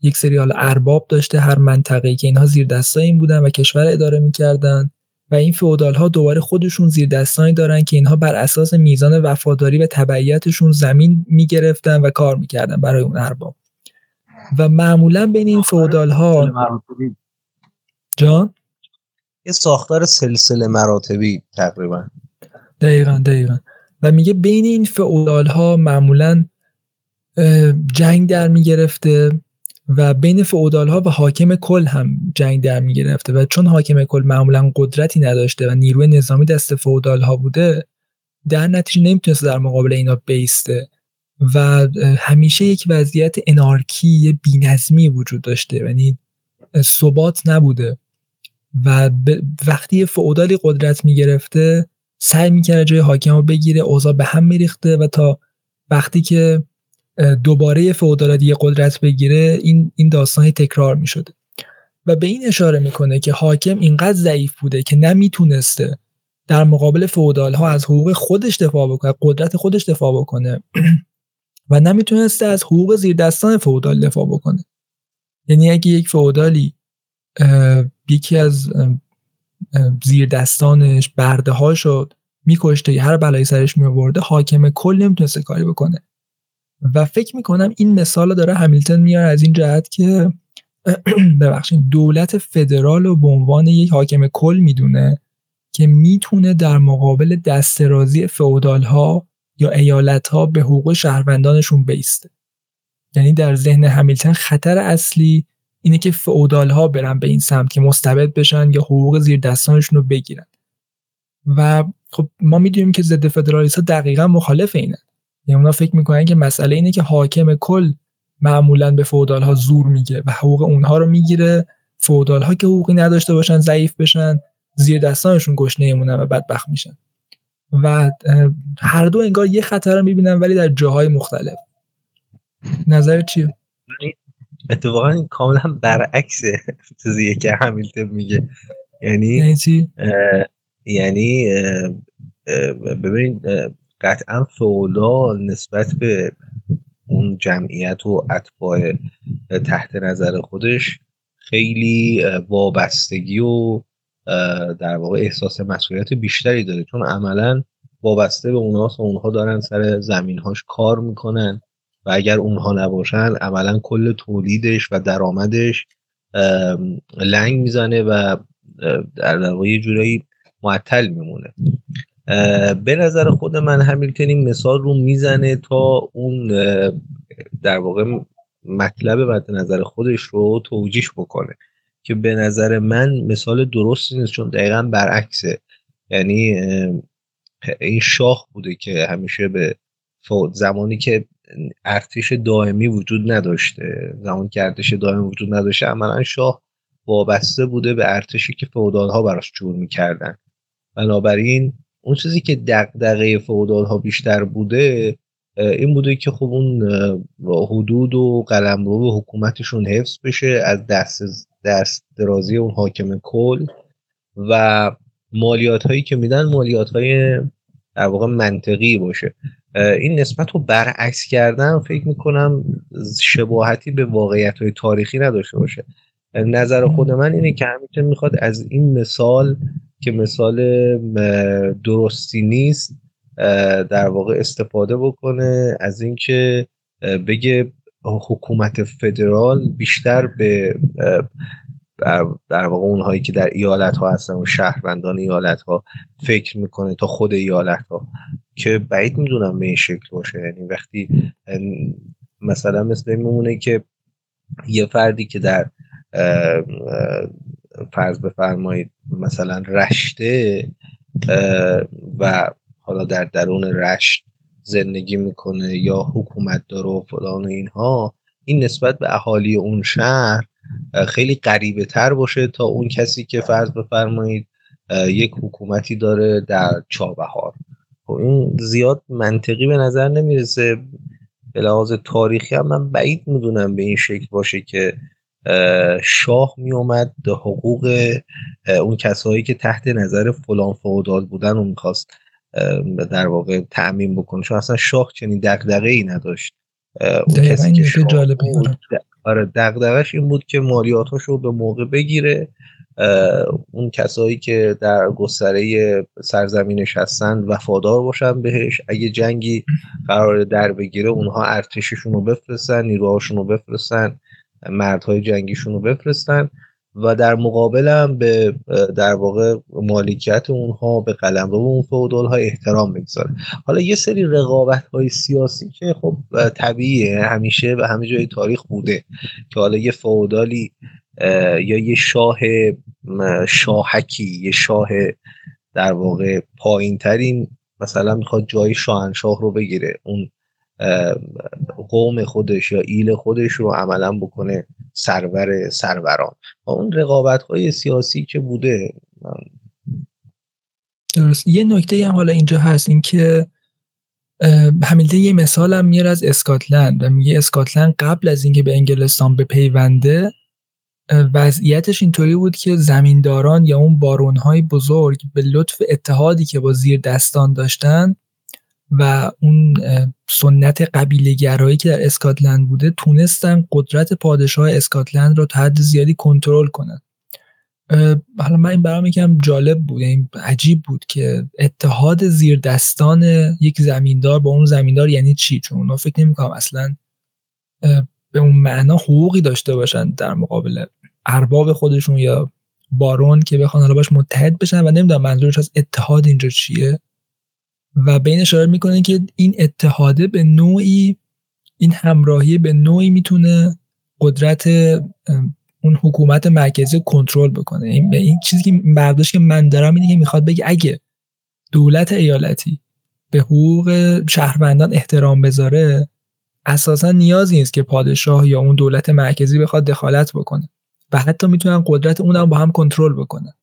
یک سری حالا ارباب داشته هر منطقه که اینها زیر دستای این بودن و کشور اداره می‌کردن و این فئودال ها دوباره خودشون زیر دستانی دارن که اینها بر اساس میزان وفاداری و تبعیتشون زمین می‌گرفتن و کار می‌کردن برای اون ارباب. و معمولا بین این فئودال ها جان؟ یه ساختار سلسله مراتبی تقریبا. دقیقا دقیقا. و میگه بین این فعودال ها معمولا جنگ در می‌گرفته و بین فعودال ها و حاکم کل هم جنگ در می‌گرفته. و چون حاکم کل معمولا قدرتی نداشته و نیروی نظامی دست فعودال ها بوده در نتیجه نمی‌تونست در مقابل اینا بیسته. و همیشه یک وضعیت انارکی بینظمی وجود داشته. یعنی ثبات نبوده. و وقتی فعودالی قدرت می‌گرفته سعی می‌کرده جای حاکم رو بگیره اوضاع به هم میریخته و تا وقتی که دوباره فعودال دیگه قدرت بگیره این این داستانی تکرار می‌شده. و به این اشاره می‌کنه که حاکم اینقدر ضعیف بوده که نمی‌تونسته در مقابل فعودال ها از حقوق خودش دفاع بکنه خودرت خودش دفاع بکنه و نمی‌تونسته از حقوق زیر دستان فعودال دفاع بکنه. یعنی اگه یک فعودالی یکی از زیر دستانش برده ها شد میکشته هر بلایی سرش میورده حاکم کل نمی‌تونسته کاری بکنه. و فکر می‌کنم این مثال داره همیلتون میاره از این جهت که ببخشید دولت فدرال رو به عنوان یک حاکم کل می‌دونه که می‌تونه در مقابل دسترازی فئودال ها یا ایالت ها به حقوق شهروندانشون بیسته. یعنی در ذهن همیلتن خطر اصلی اینه که فعودال ها برن به این سمت که مستبد بشن یا حقوق زیر دستانشون رو بگیرن. و خب ما می‌دونیم که ضد فدرالیست ها دقیقا مخالف اینن. یعنی اونا فکر می‌کنن که مسئله اینه که حاکم کل معمولا به فودال ها زور میگه و حقوق اونها رو می‌گیره. فودال ها که حقوقی نداشته باشن ضعیف بشن زیر دستانشون گشنه و بدبخت میشن. و هر دو انگار یه خطر رو می‌بینن ولی در جاهای مختلف. نظر چیه؟ اتفاقا این کاملا برعکس چیزیه که همیلتون میگه. یعنی یعنی چی؟ یعنی ببین قطعا فولا نسبت به اون جمعیت و اتباع تحت نظر خودش خیلی وابستگی و در واقع احساس مسئولیت بیشتری داره. چون عملا وابسته به اوناست و اونها دارن سر زمینهاش کار می‌کنن. و اگر اونها نباشن عملا کل تولیدش و درآمدش لنگ می‌زنه و در واقع یه جورایی معطل میمونه. به نظر خود من همیلتون این مثال رو می‌زنه تا اون در واقع مطلب مد نظر خودش رو توجیش بکنه. که به نظر من مثال درست نیست چون دقیقا برعکسه. یعنی این شاه بوده که همیشه به زمانی که ارتش دائمی وجود نداشته. زمانی که ارتش دائمی وجود نداشته عملا شاه وابسته بوده به ارتشی که فودال ها براش جور می‌کردن. بنابراین اون چیزی که دقدقه فودال ها بیشتر بوده این بوده که خب اون حدود و قلمرو حکومتشون حفظ بشه از دست دست درازی اون حاکم کل و مالیات هایی که میدن مالیات های در واقع منطقی باشه. این نسبت رو برعکس کردن فکر می‌کنم شباهتی به واقعیت های تاریخی نداشته باشه. نظر خود من اینه که همیشه می‌خواد از این مثال که مثال درستی نیست در واقع استفاده بکنه از اینکه بگه حکومت فدرال بیشتر به در واقع اونهایی که در ایالت ها هستن و شهروندان ایالت ها فکر می‌کنه تا خود ایالت ها که بعید می‌دونم به این شکل باشه. یعنی وقتی مثلا مثل میمونه که یه فردی که در فرض بفرمایید مثلا رشته و حالا در درون رشت زندگی می‌کنه یا حکومت داره و فلان و اینها این نسبت به اهالی اون شهر خیلی قریبه تر باشه تا اون کسی که فرض بفرمایید یک حکومتی داره در چابهار. خب این زیاد منطقی به نظر نمی‌رسه. به لحاظ تاریخی هم من بعید می‌دونم به این شکل باشه که شاه میومد حقوق اون کسایی که تحت نظر فلان فودال بودن و می‌خواست در واقع تعمین بکنه. چون اصلا شاه چنین دقدقه ای نداشت اون کسی که شاه آره دقدقش این بود که مالیاتاش رو به موقع بگیره. اون کسایی که در گستره سرزمینش هستن وفادار باشن بهش. اگه جنگی قرار در بگیره اونها ارتششون رو بفرستن نیروهاشون رو بفرستن مردهای جنگیشون رو بفرستن و در مقابل هم به در واقع مالکیت اونها به قلم رو اون فودال ها احترام بگذاره حالا یه سری رقابت های سیاسی که خب طبیعیه همیشه و همه جای تاریخ بوده که حالا یه فودالی یا یه شاه شاهکی یه شاه در واقع پایین ترین مثلا می‌خواد جای شاهنشاه رو بگیره اون قوم خودش یا ایل خودش رو عملا بکنه سرور سروران. و اون رقابت های سیاسی که بوده درست. یه نکته هم حالا اینجا هست این که همیلتون یه مثال هم میاره از اسکاتلند و میگه اسکاتلند قبل از اینکه به انگلستان بپیونده وضعیتش اینطوری بود که زمینداران یا اون بارونهای بزرگ به لطف اتحادی که با زیر دستان داشتن و اون سنت قبیله گرایی که در اسکاتلند بوده تونستن قدرت پادشاه اسکاتلند رو تا حد زیادی کنترل کنن. حالا من این برام یکم جالب بود این عجیب بود که اتحاد زیر دستان یک زمیندار با اون زمیندار یعنی چی؟ چون اونا فکر نمی‌کنم اصلا به اون معنا حقوقی داشته باشن در مقابل ارباب خودشون یا بارون که بخوان حالا باش متحد بشن و نمی‌دونم منظورش از اتحاد اینجا چیه. و به این اشاره می‌کنه که این اتحاده به نوعی این همراهی به نوعی می‌تونه قدرت اون حکومت مرکزی کنترل بکنه. این, این چیزی که برداشت که من دارم اینه که می‌خواد بگه اگه دولت ایالتی به حقوق شهروندان احترام بذاره اساسا نیازی نیست که پادشاه یا اون دولت مرکزی بخواد دخالت بکنه. و حتی می‌تونن قدرت اونم با هم کنترل بکنه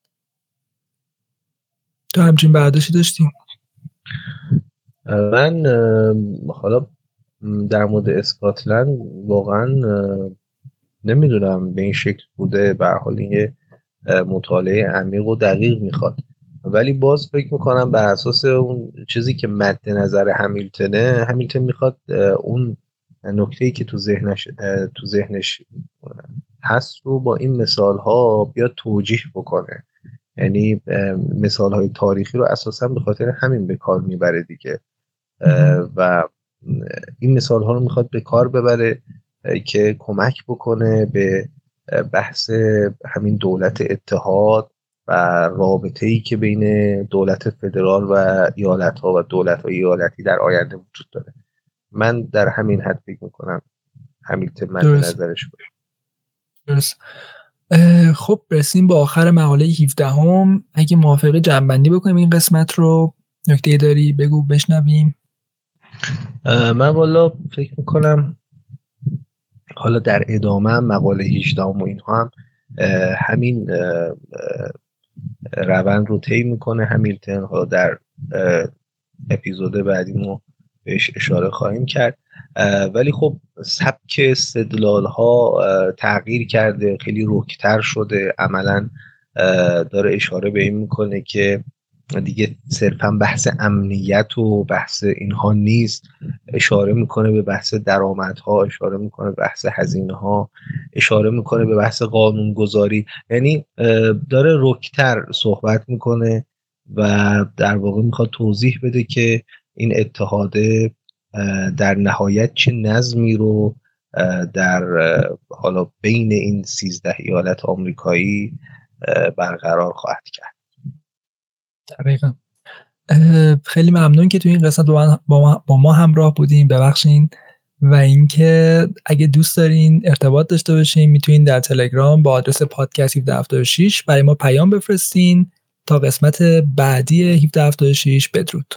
تو همچین برداشتی داشتی؟ من حالا در مورد اسکاتلند واقعا نمی‌دونم به این شکل بوده به حال این مطالعه عمیق و دقیق می‌خواد ولی باز فکر می‌کنم بر اساس اون چیزی که مد نظر همیلتونه همیلتون می‌خواد اون نکته ای که تو ذهنش تو ذهنش هست رو با این مثال ها بیاد توجیح بکنه. یعنی مثال های تاریخی رو اساسا به خاطر همین به کار می‌بره دیگه. و این مثال ها رو می‌خواد به کار ببره که کمک بکنه به بحث همین دولت اتحاد و رابطه ای که بین دولت فدرال و ایالت ها و دولت های ایالتی در آینده وجود داره. من در همین حد فکر می‌کنم همیلتون من نظرش باشه. درست. خب رسیم با آخر مقاله 17 هم اگه موافقه جنبندی بکنیم این قسمت رو. نکته داری بگو بشنویم. من والا فکر می‌کنم حالا در ادامه مقاله 18 و اینها هم همین روند رو طی می‌کنه. همیلتون حالا در اپیزود بعدی ما بهش اشاره خواهیم کرد. ولی خب سبک استدلال ها تغییر کرده خیلی رکتر شده. عملا داره اشاره به این می‌کنه که دیگه صرفا بحث امنیت و بحث اینها نیست. اشاره می‌کنه به بحث درآمدها اشاره می‌کنه به بحث هزینه ها اشاره می‌کنه به بحث قانونگذاری. یعنی داره رکتر صحبت می‌کنه و در واقع می‌خواد توضیح بده که این اتحاده در نهایت چه نظمی رو در حالا بین این سیزده ایالت آمریکایی برقرار خواهد کرد. دقیقا. خیلی ممنون که تو این قسمت با ما, همراه بودیم. ببخشین. و اینکه اگه دوست دارین ارتباط داشته باشین می‌تونین در تلگرام با آدرس پادکست 1776 برای ما پیام بفرستین تا قسمت بعدی 1776 بدرود.